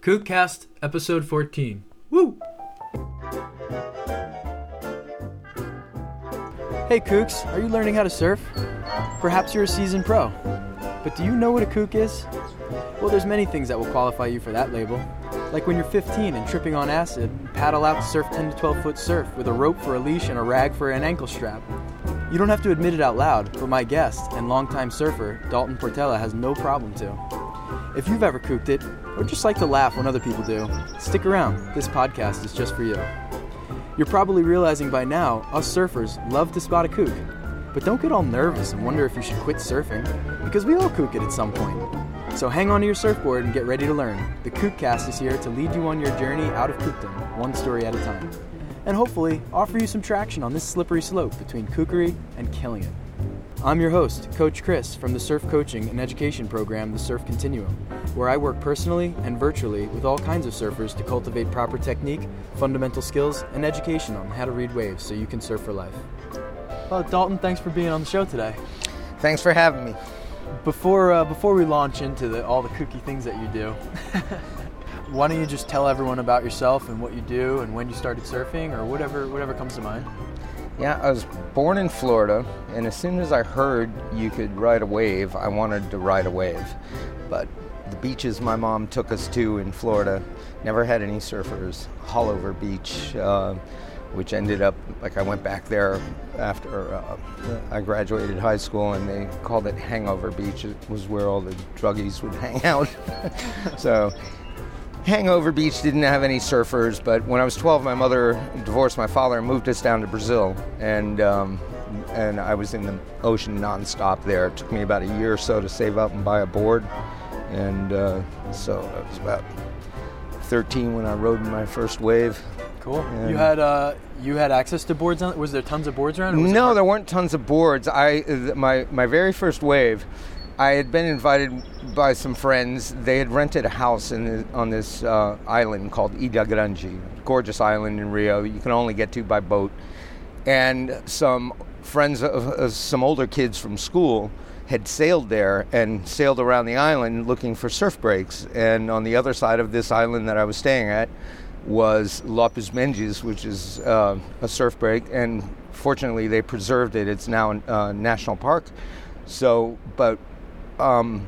Kookcast, episode 14. Woo! Hey Kooks, are you learning how to surf? Perhaps you're a seasoned pro. But do you know what a kook is? Well, there's many things that will qualify you for that label. Like when you're 15 and tripping on acid, paddle out to surf 10 to 12 foot surf with a rope for a leash and a rag for an ankle strap. You don't have to admit it out loud, but my guest and longtime surfer, Dalton Portella, has no problem to. If you've ever kooked it, or just like to laugh when other people do, stick around. This podcast is just for you. You're probably realizing by now, us surfers love to spot a kook. But don't get all nervous and wonder if you should quit surfing, because we all kook it at some point. So hang on to your surfboard and get ready to learn. The Kookcast is here to lead you on your journey out of kookdom, one story at a time. And hopefully, offer you some traction on this slippery slope between kookery and killing it. I'm your host, Coach Chris, from the surf coaching and education program, The Surf Continuum, where I work personally and virtually with all kinds of surfers to cultivate proper technique, fundamental skills, and education on how to read waves so you can surf for life. Well, Dalton, thanks for being on the show today. Thanks for having me. Before uh, before we launch into the, all the kooky things that you do, why don't you just tell everyone about yourself and what you do and when you started surfing or whatever whatever comes to mind? Yeah, I was born in Florida, and as soon as I heard you could ride a wave, I wanted to ride a wave. But the beaches my mom took us to in Florida never had any surfers. Haulover Beach, uh, which ended up like I went back there after uh, I graduated high school, and they called it Hangover Beach. It was where all the druggies would hang out. so Hangover Beach didn't have any surfers, but when I was 12, my mother divorced my father and moved us down to Brazil, and um, and I was in the ocean nonstop there. It took me about a year or so to save up and buy a board, and uh, so I was about 13 when I rode my first wave. Cool. And- you had uh, you had access to boards. On, was there tons of boards around? or was it No, there weren't tons of boards. I my my very first wave, I had been invited by some friends. They had rented a house the, on this uh, island called Ilha Grande, gorgeous island in Rio. You can only get to by boat. And some friends of uh, some older kids from school had sailed there and sailed around the island looking for surf breaks. And on the other side of this island that I was staying at was Lopes Mendes, which is uh, a surf break, and fortunately they preserved it. It's now a uh, national park. So, but um,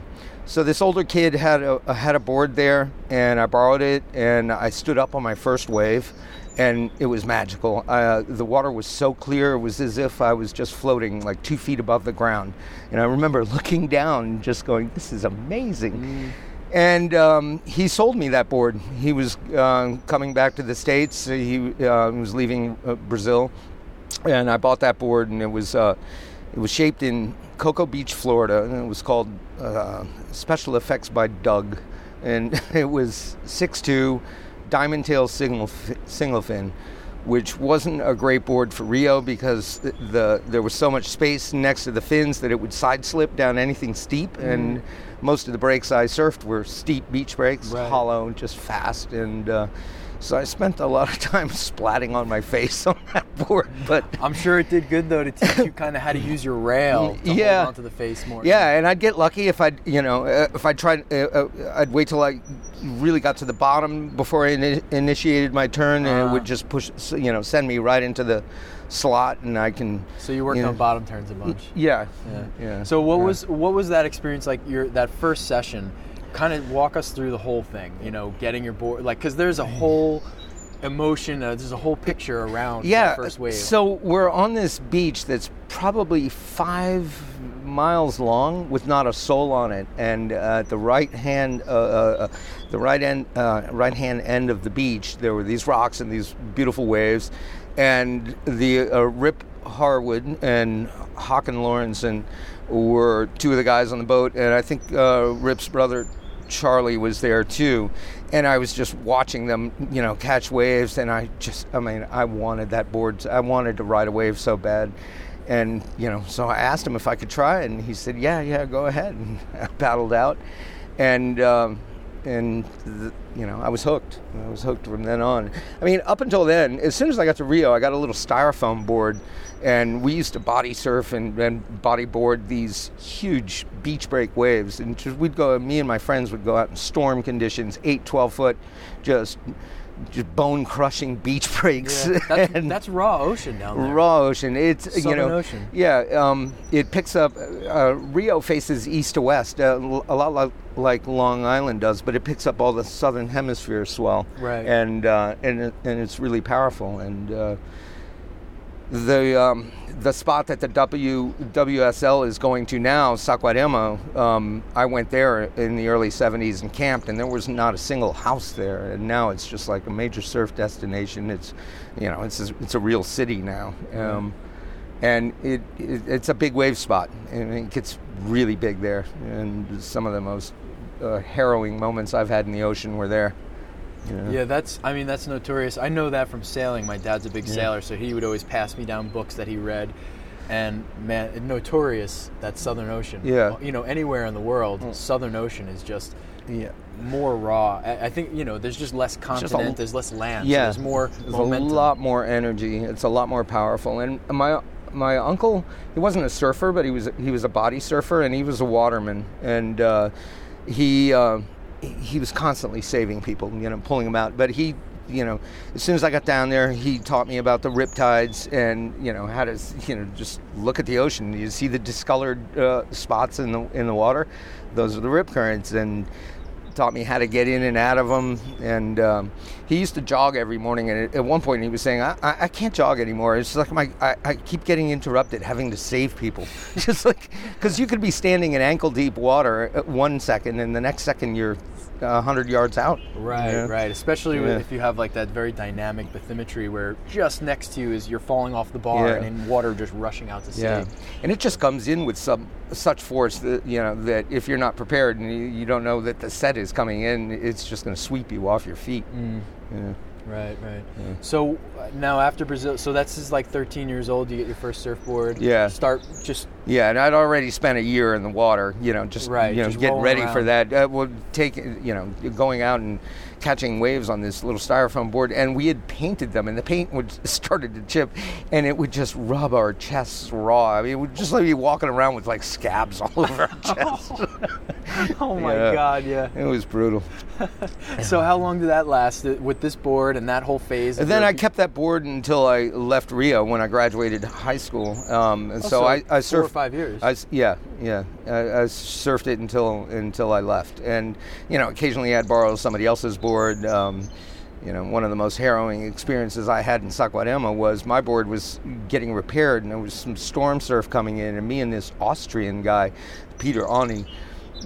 so this older kid had a had a board there, and I borrowed it, and I stood up on my first wave, and it was magical. Uh, the water was so clear; it was as if I was just floating like two feet above the ground. And I remember looking down, and just going, "This is amazing." And um, he sold me that board. He was uh, coming back to the states. He uh, was leaving uh, Brazil, and I bought that board, and it was uh, it was shaped in Cocoa Beach, Florida, and it was called uh, Special Effects by Doug, and it was 6'2", diamond tail single single fin, which wasn't a great board for Rio because the, the there was so much space next to the fins that it would side slip down anything steep, and most of the breaks I surfed were steep beach breaks, Right. hollow, just fast, and. Uh, so I spent a lot of time splatting on my face on that board, but I'm sure it did good though to teach you kind of how to use your rail to Yeah. hold onto the face more. Yeah, and I'd get lucky if I'd you know, uh, if I tried, uh, uh, I'd wait till I really got to the bottom before I ini initiated my turn, and it Ah. would just push, you know, send me right into the slot, and I can. So you worked you know, on bottom turns a bunch. Yeah, Yeah. yeah. So what yeah. was what was that experience like? Your that first session, kind of walk us through the whole thing. You know, getting your board like because there's a whole emotion. Uh, there's a whole picture around yeah first wave. so we're on this beach that's probably five miles long with not a soul on it and uh, at the right hand uh, uh, the right end uh, right hand end of the beach there were these rocks and these beautiful waves and the uh, rip harwood and Håkan Lawrenson were two of the guys on the boat and i think uh, rip's brother Charlie was there too, and I was just watching them, you know, catch waves, and I just, I mean, I wanted that board, I wanted to ride a wave so bad, and you know, so I asked him if I could try and he said, yeah, yeah, go ahead, and I paddled out, and um, and the, you know, I was hooked. I was hooked from then on. I mean, up until then, as soon as I got to Rio, I got a little styrofoam board, and we used to body surf and, and body board these huge beach break waves. And just, we'd go, me and my friends would go out in storm conditions, 8, 12 foot, just just bone crushing beach breaks. Yeah, that's, and that's raw ocean down there. raw ocean. It's you know, Ocean. yeah. Um, it picks up. Uh, Rio faces east to west, uh, a lot like, like Long Island does, but it picks up all the southern hemisphere swell. Right. And uh, and it, and it's really powerful. And uh, the um, the spot that the w, WSL is going to now, Saquarema, um, I went there in the early 70s and camped, and there was not a single house there. And now it's just like a major surf destination. It's, you know, it's a, it's a real city now. Um, and it, it it's a big wave spot, and it gets really big there. And some of the most uh, harrowing moments I've had in the ocean were there. Know. Yeah, that's. I mean, that's notorious. I know that from sailing. My dad's a big Yeah. sailor, so he would always pass me down books that he read. And man, notorious that Southern Ocean. Yeah. You know, anywhere in the world, Mm. Southern Ocean is just Yeah. more raw. I, I think you know, there's just less just a- continent. there's less land. so Yeah, there's more There's momentum. a lot more energy. It's a lot more powerful. And my my uncle, he wasn't a surfer, but he was he was a body surfer, and he was a waterman, and uh, he uh, he was constantly saving people, you know, pulling them out. But he. You know, as soon as I got down there, he taught me about the riptides and you know how to you know just look at the ocean. You see the discolored uh, spots in the in the water; those are the rip currents, and taught me how to get in and out of them. And um, he used to jog every morning. And at- at one point, he was saying, "I, I, I can't jog anymore. It's like my I, I keep getting interrupted, having to save people. Just like because you could be standing in ankle deep water at one second, and the next second you're a hundred yards out. Right, Yeah. right. Especially Yeah. if you have like that very dynamic bathymetry where just next to you is you're falling off the bar Yeah. and in water just rushing out to sea. Yeah, and it just comes in with some such force that you know that if you're not prepared and you, you don't know that the set is coming in, it's just going to sweep you off your feet. Mm, Yeah. right, right. So uh, now after Brazil, so that's just like 13 years old. You get your first surfboard. Yeah. Start just Yeah, and I'd already spent a year in the water, you know, just Right, you know, just getting ready for that. Uh, well, take you know, going out and catching waves on this little styrofoam board, and we had painted them, and the paint would started to chip, and it would just rub our chests raw. I mean, it would just like be walking around with like scabs all over our chests. oh my Yeah. god, yeah. it was brutal. So how long did that last uh, with this board and that whole phase? And then your- I kept that board until I left Rio when I graduated high school. Um, and Oh, so, I, I four or surfed. five years. I yeah, yeah. I, I surfed it until until I left, and you know, occasionally I'd borrow somebody else's board. Um, you know, one of the most harrowing experiences I had in Saquarema was my board was getting repaired, and there was some storm surf coming in, and me and this Austrian guy, Peter Oni,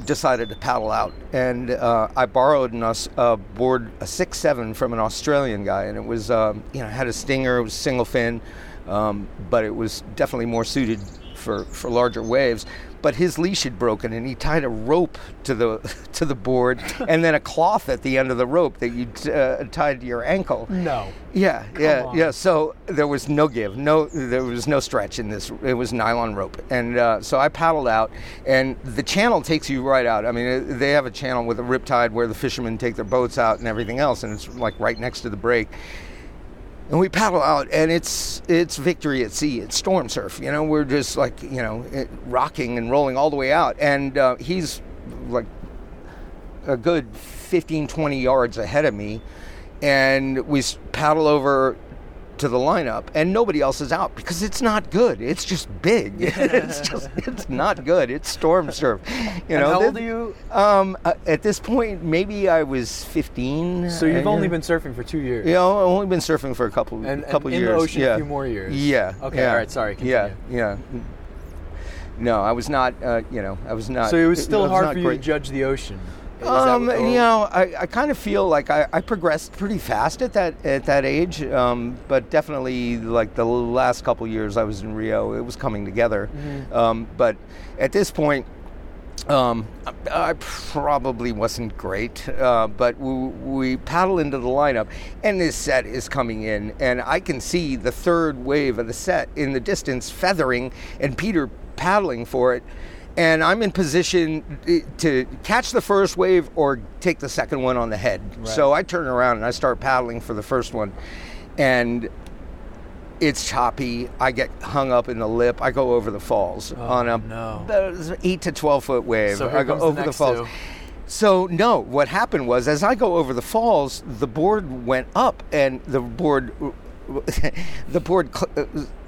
decided to paddle out, and uh, I borrowed an a board, a six seven, from an Australian guy, and it was, um, you know, had a stinger, it was single fin, um, but it was definitely more suited for, for larger waves. But his leash had broken, and he tied a rope to the to the board, and then a cloth at the end of the rope that you uh, tied to your ankle. no. Yeah, yeah, on. yeah. So there was no give, no, there was no stretch in this. It was nylon rope, and uh, so I paddled out, and the channel takes you right out. I mean, uh, they have a channel with a riptide where the fishermen take their boats out and everything else, and it's like right next to the break. And we paddle out, and it's it's victory at sea. It's storm surf. You know, we're just like you know, it, rocking and rolling all the way out, and uh, he's like a good 15, 20 yards ahead of me, and we paddle over to the lineup, and nobody else is out because it's not good. It's just big. it's just it's not good. It's storm surf. You And know. how old This- are you? Um, uh, at this point, maybe I was 15. So you've only been surfing for two years. you know, I've only been surfing for a couple And, and couple in years. the ocean yeah. a few more years. Yeah. Okay. yeah, All right. Sorry. Yeah. Continue. Yeah. No, I was not. Uh, you know, I was not. So it was still I hard for you to judge the ocean. Um, you know, I, I kind of feel like I, I progressed pretty fast at that at that age, um, but definitely like the last couple years I was in Rio, it was coming together. Mm-hmm. Um, but at this point, um, I, I probably wasn't great, uh, but we, we paddle into the lineup, and this set is coming in, and I can see the third wave of the set in the distance feathering, and Peter paddling for it. And I'm in position eh, to catch the first wave or take the second one on the head. So I turn around and I start paddling for the first one, and it's choppy. I get hung up in the lip. I go over the falls on a Oh, no. the eight to twelve foot wave. So here I go comes the over the, next falls. two. So no, what happened was as I go over the falls, the board went up, and the board, the board.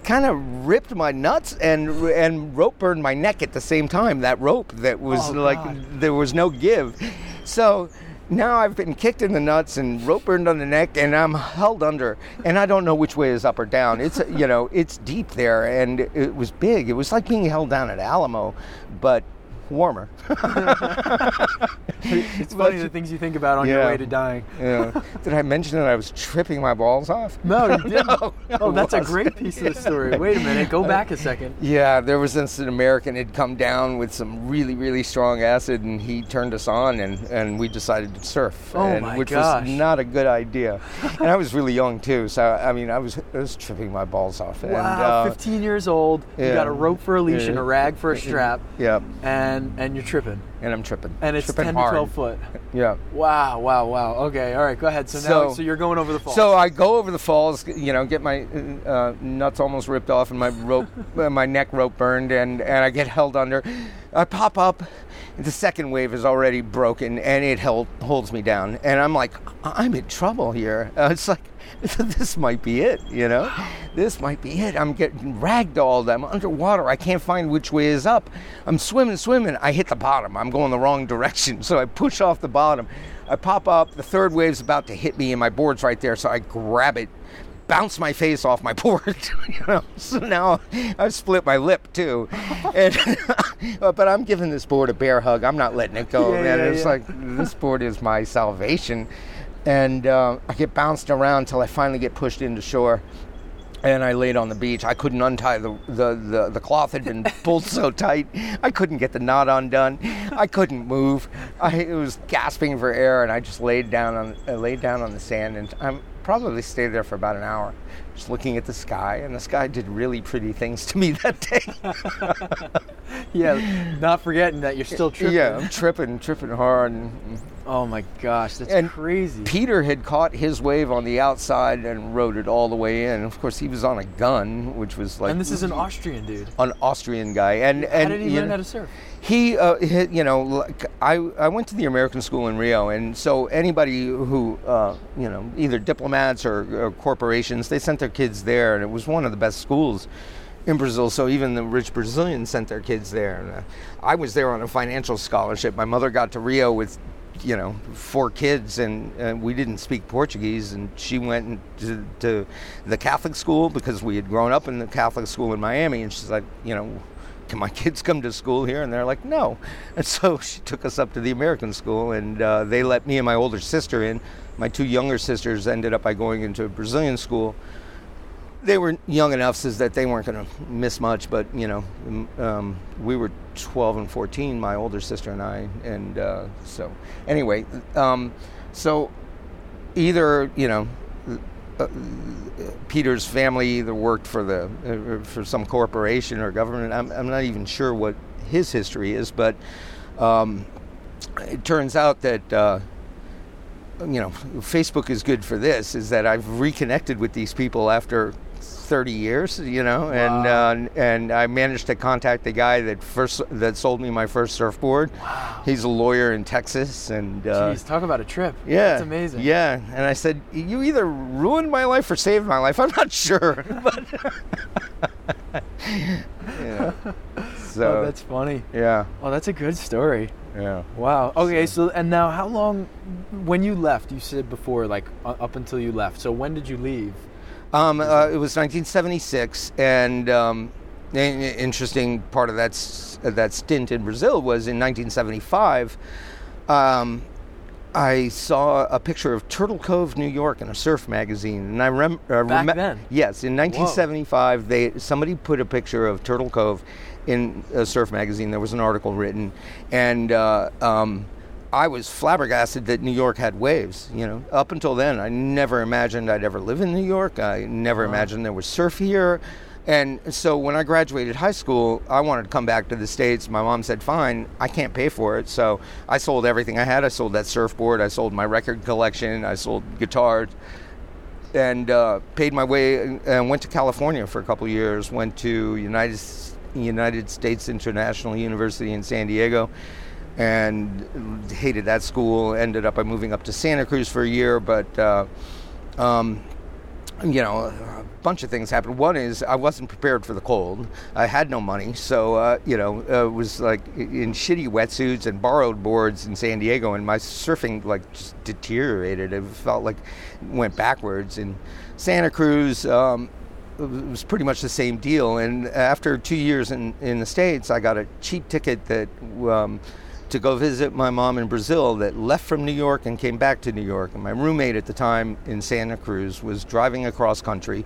Kind of ripped my nuts and and rope burned my neck at the same time. That rope that was Oh, like God. there was no give. So now I've been kicked in the nuts and rope burned on the neck, and I'm held under, and I don't know which way is up or down. It's you know it's deep there, and it was big. It was like being held down at Alamo, but warmer. It's funny the things you think about on your way to dying. Yeah. Did I mention that I was tripping my balls off? No, you didn't. No, oh, that's a wasn't. great piece of the story. Wait a minute. Go back a second. Yeah, there was this an American had come down with some really, really strong acid, and he turned us on, and, and we decided to surf, Oh and, my which gosh. was not a good idea. and I was really young too, so I mean, I was I was tripping my balls off. And, Wow, uh, 15 years old. You got a rope for a leash and a rag for a strap, Yeah, and and you're tripping. and I'm tripping. And it's tripping 10 hard. to 12 foot. Yeah. Wow, wow, wow. Okay, all right, go ahead. So now, So- so you're going over the falls. So I go over the falls, you know, get my uh, nuts almost ripped off and my rope, my neck rope burned, and, and I get held under. I pop up. The second wave is already broken, and it held, holds me down. And I'm like, I'm in trouble here. Uh, it's like, this might be it, you know? This might be it. I'm getting ragdolled. I'm underwater. I can't find which way is up. I'm swimming, swimming. I hit the bottom. I'm going the wrong direction. So I push off the bottom. I pop up. The third wave's about to hit me, and my board's right there. So I grab it, bounce my face off my board. you know? So now I've split my lip too. and, but I'm giving this board a bear hug. I'm not letting it go, Yeah, man. yeah, it's yeah. like this board is my salvation. And uh, I get bounced around until I finally get pushed into shore. And I laid on the beach. I couldn't untie the the, the, the cloth had been pulled so tight. I couldn't get the knot undone. I couldn't move. I was gasping for air, and I just laid down on I laid down on the sand, and I'm probably stayed there for about an hour, just looking at the sky. And the sky did really pretty things to me that day. yeah, not forgetting that you're still tripping. yeah, I'm tripping, tripping hard. And, Oh my gosh, that's And crazy. Peter had caught his wave on the outside and rode it all the way in. Of course, he was on a gun, which was like and this is an Austrian dude. an Austrian guy. And How did he learn know, how to surf? He, uh, he- you know, like I, I went to the American school in Rio, and so anybody who, uh, you know, either diplomats or, or corporations, they sent their kids there, and it was one of the best schools in Brazil. So even the rich Brazilians sent their kids there. And, uh, I was there on a financial scholarship. My mother got to Rio with, you know, four kids, and, and we didn't speak Portuguese, and she went to, to the Catholic school because we had grown up in the Catholic school in Miami, and she's like, you know can my kids come to school here? And they're like, no. And so she took us up to the American school, and uh, they let me and my older sister in. My two younger sisters ended up by going into a Brazilian school. They were young enough so that they weren't going to miss much, but you know, um, we were 12 and 14, my older sister and I, and uh, so anyway, um, so either you know uh, Peter's family either worked for the uh, for some corporation or government. I'm, I'm not even sure what his history is, but um, it turns out that uh, you know Facebook is good for this. Is that I've reconnected with these people after 30 years, you know, and Wow. uh, and I managed to contact the guy that first that sold me my first surfboard. Wow. He's a lawyer in Texas, and uh, Jeez, talk about a trip. yeah, That's amazing. Yeah, and I said, "You either ruined my life or saved my life. I'm not sure." but yeah. So oh, that's funny. yeah, Oh, that's a good story. yeah. Wow. Okay, so and now how long when you left, you said before like uh, up until you left. So when did you leave? Um, uh, it was 1976, and um, an interesting part of that s- that stint in Brazil was in 1975. Um, I saw a picture of Turtle Cove, New York, in a surf magazine, and I remember. uh, Back remem- then? Yes, in 1975, they somebody put a picture of Turtle Cove in a surf magazine. There was an article written, and uh, um, I was flabbergasted that New York had waves. You know, up until then, I never imagined I'd ever live in New York. I never imagined there was surf here. And so when I graduated high school, I wanted to come back to the States. My mom said, fine, I can't pay for it. So I sold everything I had. I sold that surfboard, I sold my record collection, I sold guitars, and uh, paid my way and went to California for a couple years. Went to United, United States International University in San Diego and hated that school. Ended up by moving up to Santa Cruz for a year, but uh, um, you know, a bunch of things happened. One is I wasn't prepared for the cold. I had no money, so uh, you know, uh, was like in shitty wetsuits and borrowed boards in San Diego, and my surfing like just deteriorated. It felt like it went backwards. In Santa Cruz, um, it was pretty much the same deal. And after two years in in the states, I got a cheap ticket that. Um, to go visit my mom in Brazil that left from New York and came back to New York. And my roommate at the time in Santa Cruz was driving across country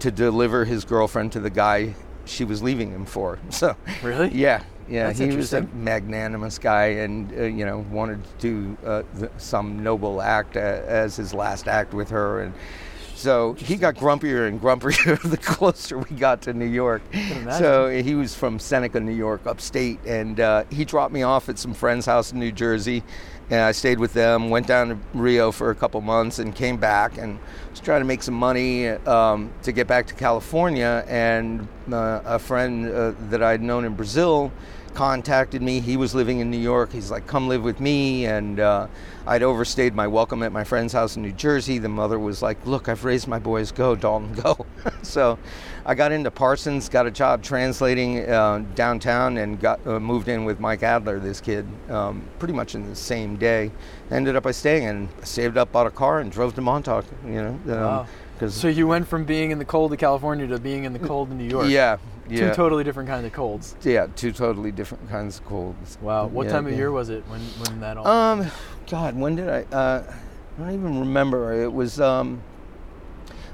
to deliver his girlfriend to the guy she was leaving him for. So really, yeah, yeah, That's he was a magnanimous guy, and uh, you know wanted to do uh, some noble act uh, as his last act with her, and so he got grumpier and grumpier the closer we got to New York. So he was from Seneca, New York, upstate, and uh, he dropped me off at some friend's house in New Jersey. And I stayed with them, went down to Rio for a couple months, and came back and was trying to make some money um, to get back to California. And uh, a friend uh, that I'd known in Brazil contacted me. He was living in New York. He's like, "Come live with me." And uh, I'd overstayed my welcome at my friend's house in New Jersey. The mother was like, "Look, I've raised my boys. Go, Dalton, go." so I got into Parsons, got a job translating uh, downtown, and got uh, moved in with Mike Adler, this kid, um, pretty much in the same day. Ended up by staying and saved up, bought a car, and drove to Montauk. You know, um, Wow. So you went from being in the cold of California to being in the cold of New York. yeah, Two totally different kinds of colds. yeah, two totally different kinds of colds. Wow. What Yeah, time of yeah. year was it when when that all? Um, God, when did I? Uh, I don't even remember. It was. Um,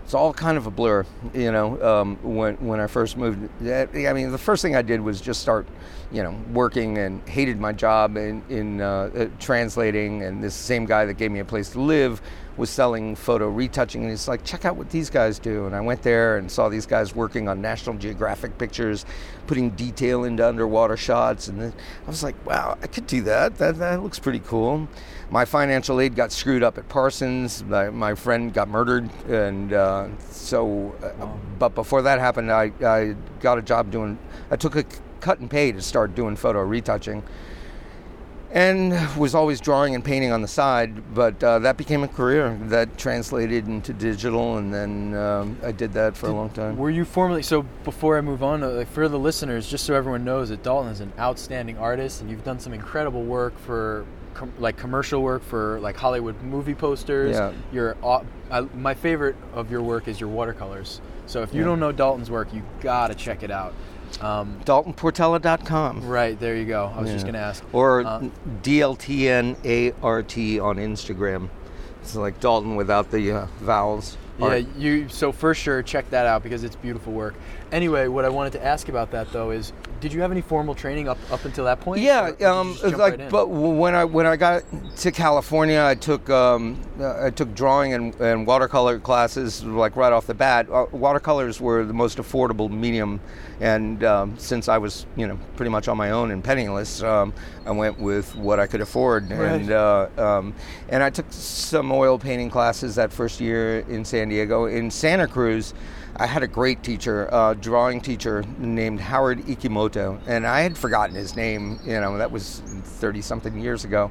it's all kind of a blur, you know. Um, when when I first moved, Yeah, I mean, the first thing I did was just start, you know, working and hated my job in in uh, uh, translating. And this same guy that gave me a place to live was selling photo retouching, and he's like, "Check out what these guys do." And I went there and saw these guys working on National Geographic pictures, putting detail into underwater shots, and then I was like, "Wow, I could do that. That that looks pretty cool." My financial aid got screwed up at Parsons. My, my friend got murdered, and uh, so. Uh, but before that happened, I, I got a job doing. I took a cut and pay to start doing photo retouching and was always drawing and painting on the side. But uh, that became a career that translated into digital, and then um, I did that for a long time. Were you formerly so? Before I move on, uh, like, for the listeners, just so everyone knows that Dalton is an outstanding artist, and you've done some incredible work for, com- like commercial work for like Hollywood movie posters. Yeah. Your, I, my favorite of your work is your watercolors. So if you Yeah. don't know Dalton's work, you gotta check it out. Um, DaltonPortella.com. right there, you go. I was just gonna ask. Or Uh, DLTNART on Instagram. It's like Dalton without the uh, vowels. Yeah, Art. you. So for sure, check that out because it's beautiful work. Anyway, what I wanted to ask about that though is, did you have any formal training up up until that point? Yeah, Or did you um, like, right but when I when I got to California, I took um, I took drawing and, and watercolor classes like right off the bat. Uh, watercolors were the most affordable medium, and um, since I was you know pretty much on my own and penniless, um, I went with what I could afford, and uh, um, and I took some oil painting classes that first year in San Diego. In Santa Cruz, I had a great teacher, uh, drawing teacher named Howard Ikemoto, and I had forgotten his name. You know, that was thirty something years ago,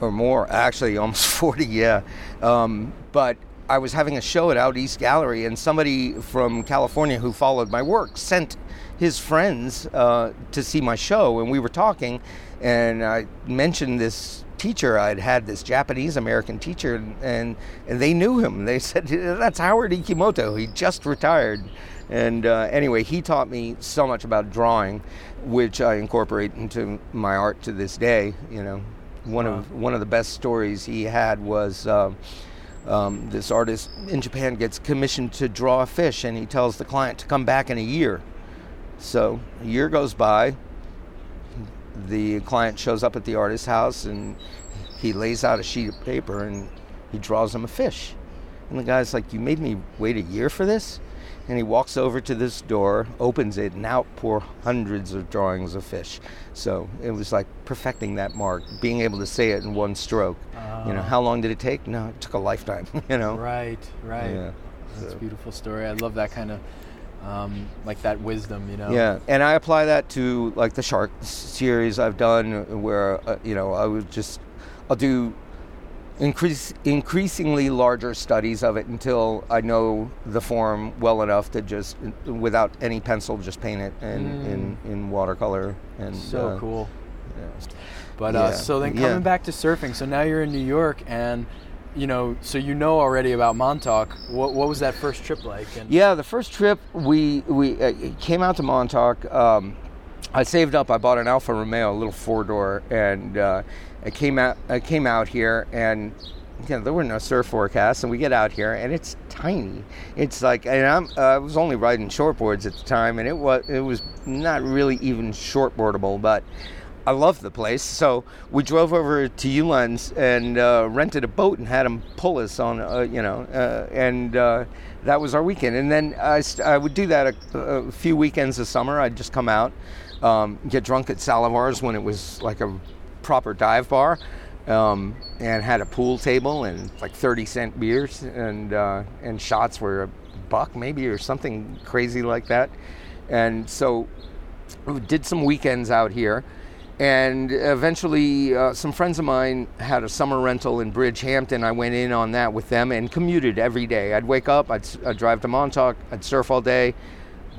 or more. Actually, almost forty. Yeah, um, but. I was having a show at Out East Gallery, and somebody from California who followed my work sent his friends uh, to see my show, and we were talking, and I mentioned this teacher I'd had, this Japanese American teacher, and, and they knew him. They said that's Howard Ikemoto. He just retired, and uh, anyway, he taught me so much about drawing, which I incorporate into my art to this day. You know, one of one of the best stories he had was. Um, um, this artist in Japan gets commissioned to draw a fish, and he tells the client to come back in a year. So a year goes by. The client shows up at the artist's house, and he lays out a sheet of paper, and he draws him a fish. And the guy's like, "You made me wait a year for this." and he walks over to this door, opens it, and out pour hundreds of drawings of fish. So it was like perfecting that mark, being able to say it in one stroke. You know, Ah. how long did it take? No, it took a lifetime. You know. Right, right. Yeah. That's a beautiful story. I love that kind of, um, like that wisdom, you know. Yeah, and I apply that to like the shark series I've done, where uh, you know I would just I'll do increase increasingly larger studies of it until I know the form well enough to just without any pencil just paint it in in, in watercolor and So uh, cool. yeah. But uh, Yeah, so then coming yeah. back to surfing, so now you're in New York, and you know, so you know already about Montauk. What what was that first trip like? And Yeah, the first trip we we uh, came out to Montauk. Um, I saved up. I bought an Alfa Romeo, a little four door, and uh, I came out. I came out here, and you know, there were no surf forecasts. And we get out here, and it's tiny. It's like, and I'm, uh, I was only riding shortboards at the time, and it was it was not really even shortboardable, but. I love the place, so we drove over to Uihlein's and uh, rented a boat and had them pull us on, uh, you know, uh, and uh, that was our weekend. And then I, st- I would do that a, a few weekends of summer. I'd just come out, um, get drunk at Salivar's when it was like a proper dive bar, um, and had a pool table and like thirty cent beers and uh, and shots were a buck maybe or something crazy like that. And so we did some weekends out here and eventually uh, some friends of mine had a summer rental in bridgehampton. I went in on that with them and commuted every day. I'd wake up i'd, I'd drive to montauk i'd surf all day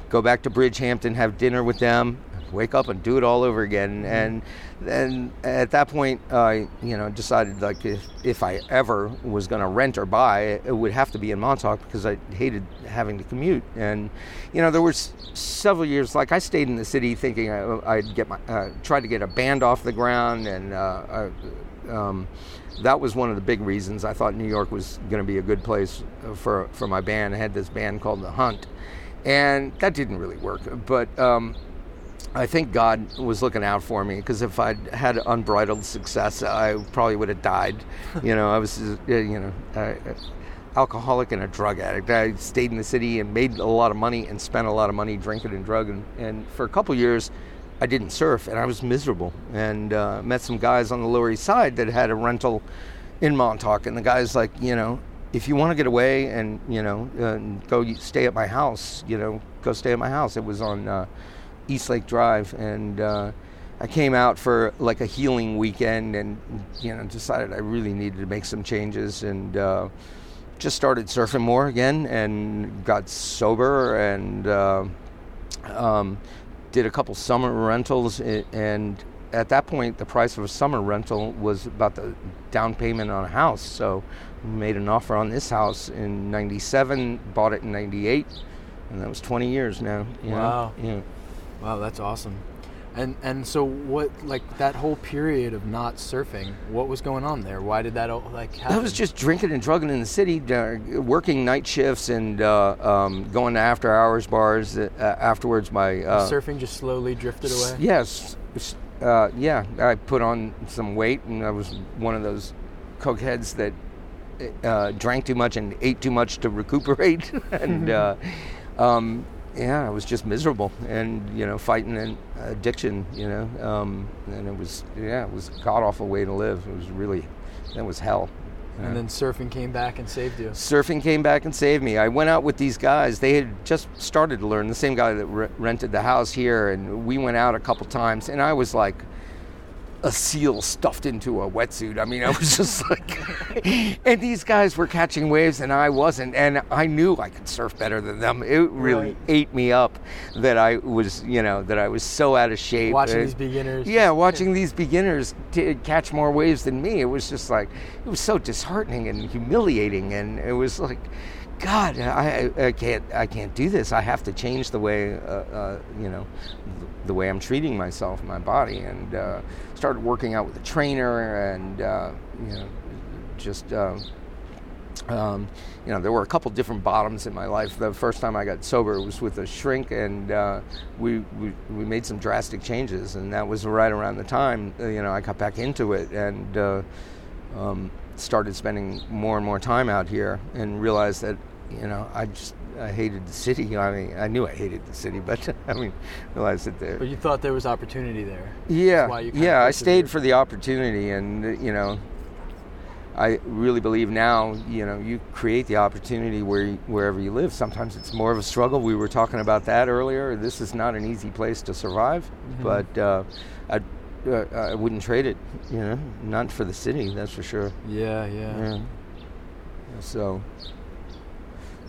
go back to bridgehampton have dinner with them wake up and do it all over again. And then at that point i you know decided like if, if i ever was going to rent or buy it would have to be in montauk because i hated having to commute. And you know there was several years like i stayed in the city thinking I, i'd get my uh, try to get a band off the ground and uh, I, um, that was one of the big reasons. I thought new york was going to be a good place for for my band. I had this band called the hunt. And that didn't really work. But um, I think God was looking out for me because if I'd had unbridled success, I probably would have died. You know, I was, uh, you know, alcoholic and a drug addict. I stayed in the city and made a lot of money and spent a lot of money drinking and drugging. And for a couple years, I didn't surf and I was miserable. And uh, met some guys on the Lower East Side that had a rental in Montauk. And the guy's like, you know, if you want to get away and you know and go stay at my house, you know, go stay at my house. It was on uh, East Lake Drive, and uh, I came out for like a healing weekend, and you know decided I really needed to make some changes, and uh, just started surfing more again, and got sober, and uh, um, did a couple summer rentals, and at that point, the price of a summer rental was about the down payment on a house. So, we made an offer on this house in '97, bought it in '98, and that was 20 years now. you know? Wow. Yeah. Wow, that's awesome. And and so what like that whole period of not surfing, what was going on there? Why did that all, like happen? I was just drinking and drugging in the city, uh, working night shifts and uh, um, going to after hours bars. Uh, afterwards, my uh, surfing just slowly drifted away. Yes, uh, yeah. I put on some weight, and I was one of those cokeheads that uh, drank too much and ate too much to recuperate, and uh, um, yeah, I was just miserable, and you know, fighting an addiction, you know, um, and it was yeah, it was a god awful way to live. It was really, that was hell. And then surfing came back and saved you. surfing came back and saved me. I went out with these guys. They had just started to learn. The same guy that re- rented the house here, and we went out a couple times. And I was like a seal stuffed into a wetsuit. I mean, I was just like, and these guys were catching waves, and I wasn't. And I knew I could surf better than them. It really Right. ate me up that I was, you know, that I was so out of shape. Watching Uh, these beginners. yeah, watching these beginners t- catch more waves than me, it was just like it was so disheartening and humiliating, and it was like, God, I, I can't, I can't do this. I have to change the way, uh, uh, you know, the way I'm treating myself, my body, and uh, started working out with a trainer, and uh, you know, just. Uh, um, you know, there were a couple different bottoms in my life. The first time I got sober was with a shrink, and uh, we, we we made some drastic changes, and that was right around the time uh, you know I got back into it and uh, um, started spending more and more time out here, and realized that you know I just I hated the city. I mean, I knew I hated the city, but I mean, realized that there. But you thought there was opportunity there. Yeah, yeah. I stayed for the opportunity, and you know, I really believe now. You know, you create the opportunity where wherever you live. Sometimes it's more of a struggle. We were talking about that earlier. This is not an easy place to survive, Mm-hmm. but uh, I. Uh, I wouldn't trade it, you know, not for the city, that's for sure. Yeah, yeah. Yeah. So,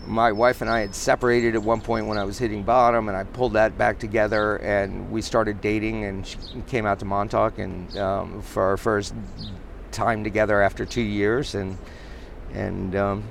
my wife and I had separated at one point when I was hitting bottom, and I pulled that back together, and we started dating, and she came out to Montauk, and um, for our first time together after two years, and and um,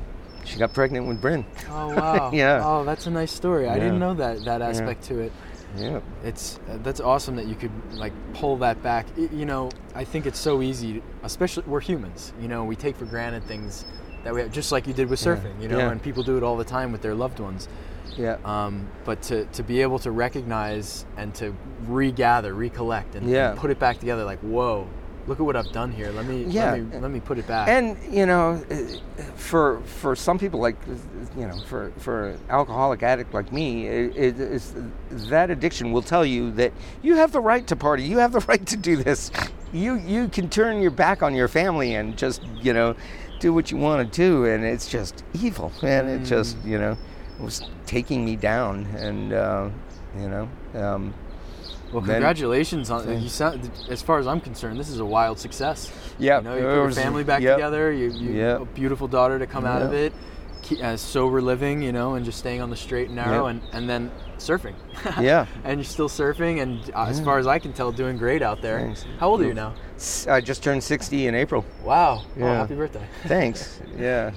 she got pregnant with Bryn. Oh wow. Yeah. Oh, that's a nice story. I didn't know that that aspect to it. Yeah. It's uh, that's awesome that you could like pull that back. I- you know, I think it's so easy, especially we're humans. You know, we take for granted things that we have, just like you did with Yeah. surfing. You know, Yeah. and people do it all the time with their loved ones. Yeah. Um, but to, to be able to recognize and to regather, recollect, and, and put it back together, like, whoa, look at what I've done here. Let me Yeah. let me let me put it back. And you know, for for some people like you know, for for an alcoholic addict like me, it, it is that addiction will tell you that you have the right to party, you have the right to do this. You you can turn your back on your family and just you know do what you want to do, and it's just evil, and it just you know was taking me down, and uh, you know. Um, well, then- congratulations on you. Sound, as far as I'm concerned, this is a wild success. yeah, You know, you put your family back yep. together. You, you Yep. a beautiful daughter to come out of it, uh, sober living, you know, and just staying on the straight and narrow, Yep. and and then surfing. Yeah. and you're still surfing, and uh, as far as I can tell, doing great out there. Thanks. How old are you now? I just turned 60 in April. Wow. Oh, Yeah. happy birthday. Thanks. Yeah.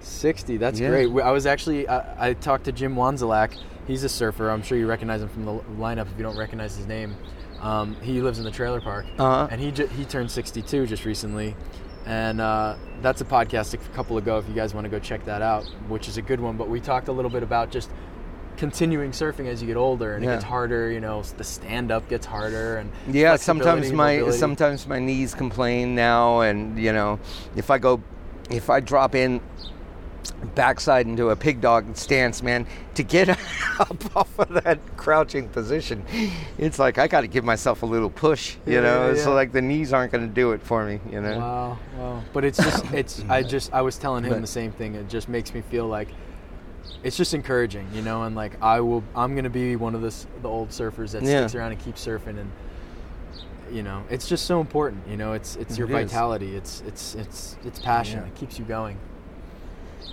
60. That's Yeah. great. I was actually I, I talked to Jim Wanzalak. He's a surfer. I'm sure you recognize him from the lineup if you don't recognize his name. Um, he lives in the trailer park, Uh-huh. and he ju- he turned 62 just recently, and uh, that's a podcast a couple ago. If you guys want to go check that out, which is a good one. But we talked a little bit about just continuing surfing as you get older, and it gets harder. You know, the stand up gets harder, and Yeah, sometimes my mobility. sometimes my knees complain now, and you know, if I go, if I drop in backside into a pig dog stance, man, to get up off of that crouching position, it's like I got to give myself a little push, you Yeah, know. yeah, So like the knees aren't going to do it for me, you know. Wow, wow. But it's just it's I just I was telling him But- the same thing. It just makes me feel like it's just encouraging, you know, and like I will I'm going to be one of the the old surfers that Yeah. sticks around and keeps surfing and you know, it's just so important, you know, it's it's your It vitality, it's it's it's it's passion. Yeah. It keeps you going.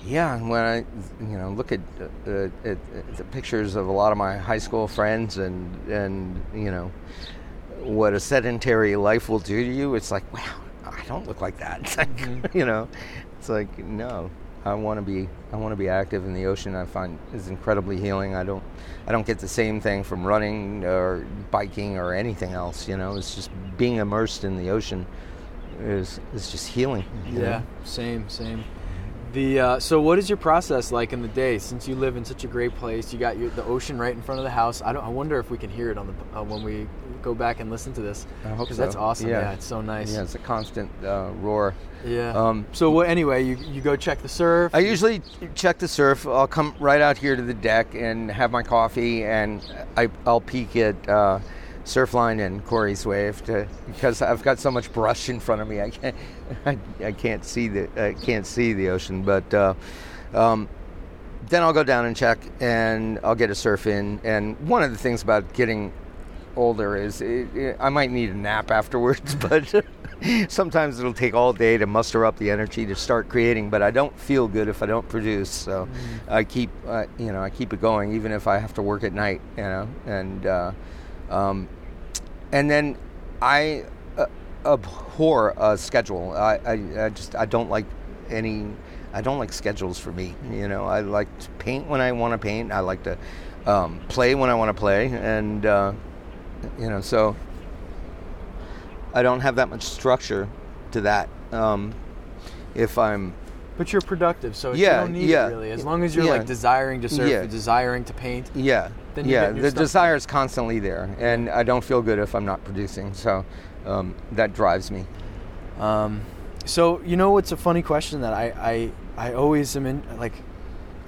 Yeah, when I, you know, look at, uh, at, at the pictures of a lot of my high school friends, and and you know, what a sedentary life will do to you, it's like, wow, I don't look like that. It's like, Mm-hmm. you know, it's like, no, I want to be, I want to be active in the ocean. I find is incredibly healing. I don't, I don't get the same thing from running or biking or anything else. You know, it's just being immersed in the ocean is is just healing. you know? Yeah, same, same. The uh, so what is your process like in the day? Since you live in such a great place, you got your, the ocean right in front of the house. I don't. I wonder if we can hear it on the uh, when we go back and listen to this. I hope Because that's awesome. Yeah. Yeah. it's so nice. Yeah, it's a constant uh, roar. Yeah. Um, so? Anyway, you you go check the surf. I usually check the surf. I'll come right out here to the deck and have my coffee, and I, I'll peek at uh, Surfline and Corey's Wave to, because I've got so much brush in front of me. I can't, I, I can't see the, I can't see the ocean. But uh, um, then I'll go down and check, and I'll get a surf in. And one of the things about getting older is it, it, I might need a nap afterwards, but sometimes it'll take all day to muster up the energy to start creating. But I don't feel good if I don't produce, so I keep uh, you know I keep it going even if I have to work at night, you know, and uh, um, and then I uh, abhor a schedule. I, I, I just I don't like any. I don't like schedules for me. You know, I like to paint when I want to paint. I like to um, play when I want to play, and uh, you know, so I don't have that much structure to that. Um, if I'm but you're productive, so Yeah, you don't need yeah. it really. As long as you're Yeah. like desiring to surf, Yeah. desiring to paint. Yeah. Then you're yeah, the desire is constantly there, and I don't feel good if I'm not producing. So um, that drives me. Um, so you know what's a funny question that I I, I always am in like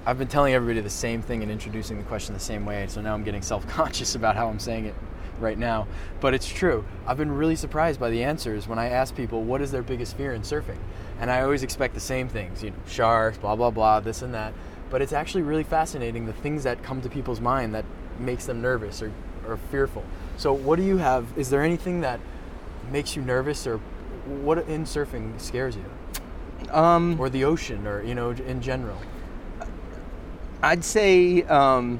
I've been telling everybody the same thing and introducing the question the same way, so now I'm getting self-conscious about how I'm saying it right now. But it's true. I've been really surprised by the answers when I ask people what is their biggest fear in surfing, and I always expect the same things, you know, sharks, blah blah blah, this and that. But it's actually really fascinating the things that come to people's mind that makes them nervous or, or fearful. So what do you have? Is there anything that makes you nervous or what in surfing scares you? Um, or the ocean or you know in general I'd say, um,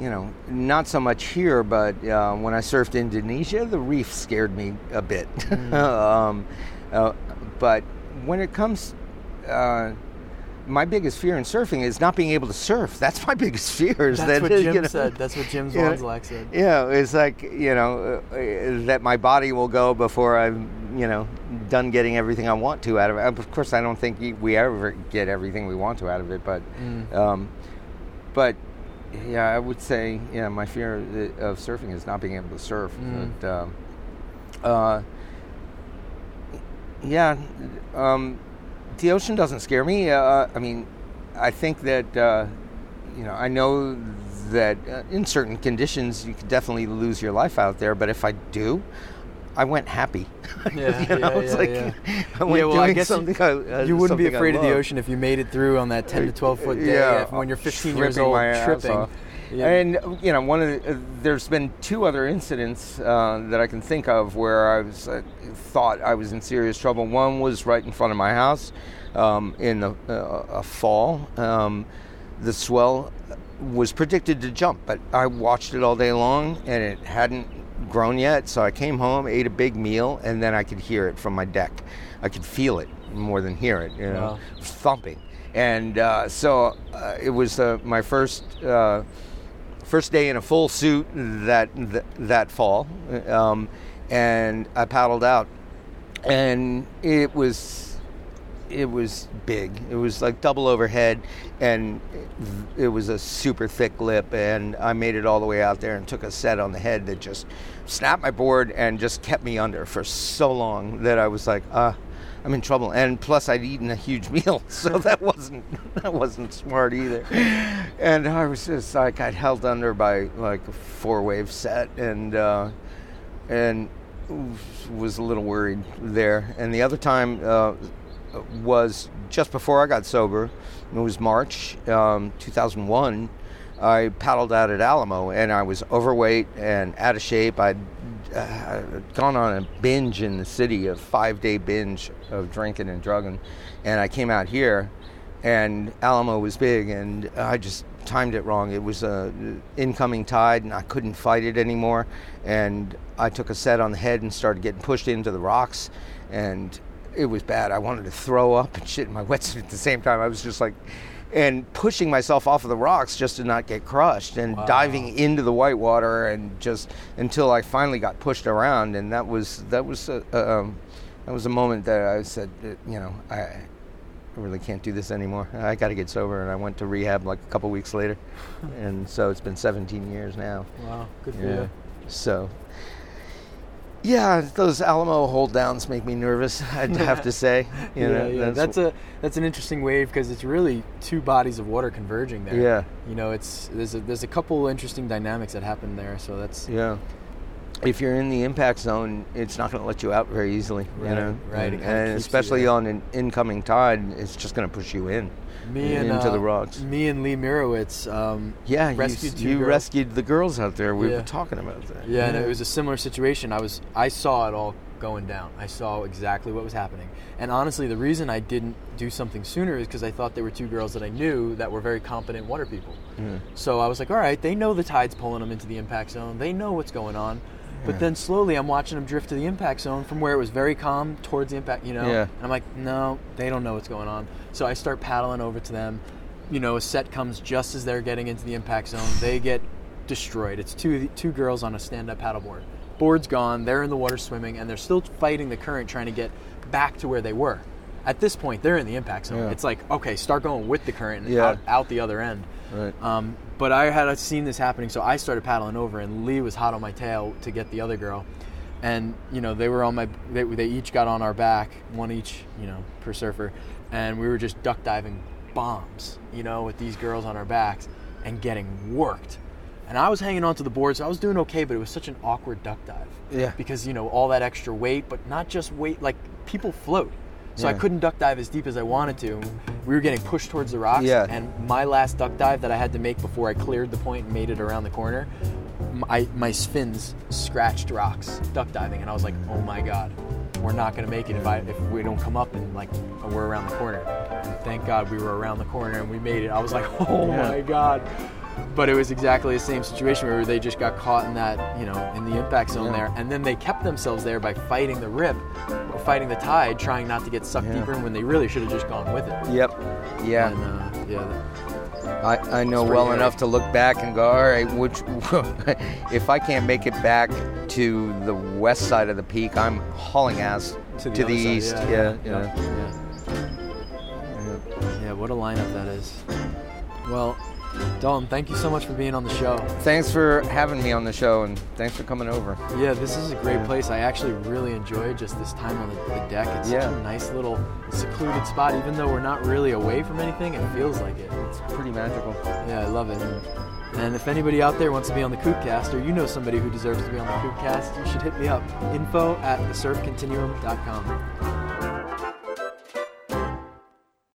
you know, not so much here, but uh, when I surfed Indonesia, the reef scared me a bit. Mm. um, uh, but when it comes, uh, my biggest fear in surfing is not being able to surf. That's my biggest fear. Is That's that, what Jim you know, said. That's what Jim Yeah. Zwanzlak said. Yeah, it's like you know uh, that my body will go before I'm you know done getting everything I want to out of it. Of course, I don't think we ever get everything we want to out of it, but Mm. um, but yeah, I would say yeah, my fear of surfing is not being able to surf. Mm. But, um, uh, yeah, um, the ocean doesn't scare me. Uh, I mean, I think that uh, you know I know that uh, in certain conditions you could definitely lose your life out there, but if I do. I went happy. Yeah, you know, yeah, it's yeah, like yeah. I went yeah, well, I doing guess you- I, uh, you wouldn't be something I afraid of the ocean if you made it through on that 10 to 12 foot day Yeah, when you're 15 years tripping old my ass tripping. off. Yeah. And you know, one of the, uh, there's been two other incidents uh, that I can think of where I was uh, thought I was in serious trouble. One was right in front of my house um, in the, uh, a fall. Um, the swell was predicted to jump, but I watched it all day long and it hadn't grown yet. So I came home, ate a big meal, and then I could hear it from my deck. I could feel it more than hear it. You know, Wow. thumping. And uh, so uh, it was uh, my first uh, first day in a full suit that that, that fall, um, and I paddled out, and it was it was big. It was like double overhead, and it was a super thick lip. And I made it all the way out there and took a set on the head that just snapped my board and just kept me under for so long that I was like, uh, I'm in trouble. And plus, I'd eaten a huge meal, so that wasn't that wasn't smart either. And I was just like, I'd held under by like a four wave set, and uh, and was a little worried there. And the other time uh, was just before I got sober. It was March um, 2001. I paddled out at Alamo, and I was overweight and out of shape. I'd uh, gone on a binge in the city, a five-day binge of drinking and drugging, and I came out here, and Alamo was big, and I just timed it wrong. It was a incoming tide, and I couldn't fight it anymore. And I took a set on the head and started getting pushed into the rocks, and it was bad. I wanted to throw up and shit in my wetsuit at the same time. I was just like, and pushing myself off of the rocks just to not get crushed, and Wow. diving into the white water, and just until I finally got pushed around, and that was that was a, um, that was a moment that I said, uh, you know, I. I really can't do this anymore. I got to get sober, and I went to rehab like a couple weeks later, and so it's been 17 years now. Wow, good for Yeah. you. So, yeah, those Alamo hold downs make me nervous. I'd have to say. You yeah, know, yeah. That's, a that's an interesting wave because it's really two bodies of water converging there. Yeah. You know, it's there's a, there's a couple interesting dynamics that happen there. So that's yeah. If you're in the impact zone, it's not going to let you out very easily. Right, you know, right, and, and especially on an incoming tide, it's just going to push you in. Me and into uh, the rocks. Me and Lee Mirowitz. Um, Yeah, rescued you, two you rescued the girls out there. We Yeah. were talking about that. Yeah, and it was a similar situation. I was I saw it all going down. I saw exactly what was happening. And honestly, the reason I didn't do something sooner is because I thought there were two girls that I knew that were very competent water people. So I was like, all right, they know the tide's pulling them into the impact zone. They know what's going on. But then slowly, I'm watching them drift to the impact zone from where it was very calm towards the impact. You know, Yeah. and I'm like, no, they don't know what's going on. So I start paddling over to them. You know, a set comes just as they're getting into the impact zone. They get destroyed. It's two two girls on a stand-up paddleboard. Board's gone. They're in the water swimming, and they're still fighting the current, trying to get back to where they were. At this point, they're in the impact zone. Yeah. It's like, okay, start going with the current and Yeah. out, out the other end. Right. Um, but I had seen this happening, so I started paddling over, and Lee was hot on my tail to get the other girl. And you know they were on my. They, they each got on our back, one each, you know, per surfer, and we were just duck diving bombs, you know, with these girls on our backs and getting worked. And I was hanging onto the board, so I was doing okay, but it was such an awkward duck dive. Yeah. Because, you know, all that extra weight, but not just weight, like people float. So I couldn't duck dive as deep as I wanted to. We were getting pushed towards the rocks. Yeah. And my last duck dive that I had to make before I cleared the point and made it around the corner, my, my fins scratched rocks duck diving. And I was like, oh my God, we're not going to make it if, I, if we don't come up and like we're around the corner. And thank God we were around the corner and we made it. I was like, oh Yeah. my God. But it was exactly the same situation where they just got caught in that, you know, in the impact zone Yeah. there. And then they kept themselves there by fighting the rip fighting the tide, trying not to get sucked Yeah. deeper in when they really should have just gone with it. Yep. Yeah. And, uh, yeah. I, I know well enough to look back and go, all right, which if I can't make it back to the west side of the peak, I'm hauling ass to the, other side, east. Yeah, yeah, yeah. yeah. Yeah, what a lineup that is. Well, Dalton, thank you so much for being on the show. Thanks for having me on the show, and thanks for coming over. Yeah, this is a great place. I actually really enjoyed just this time on the, the deck. It's such a nice little secluded spot. Even though we're not really away from anything, it feels like it. It's pretty magical. Yeah, I love it. And if anybody out there wants to be on the Coopcast, or you know somebody who deserves to be on the Coopcast, you should hit me up. Info at thesurfcontinuum.com.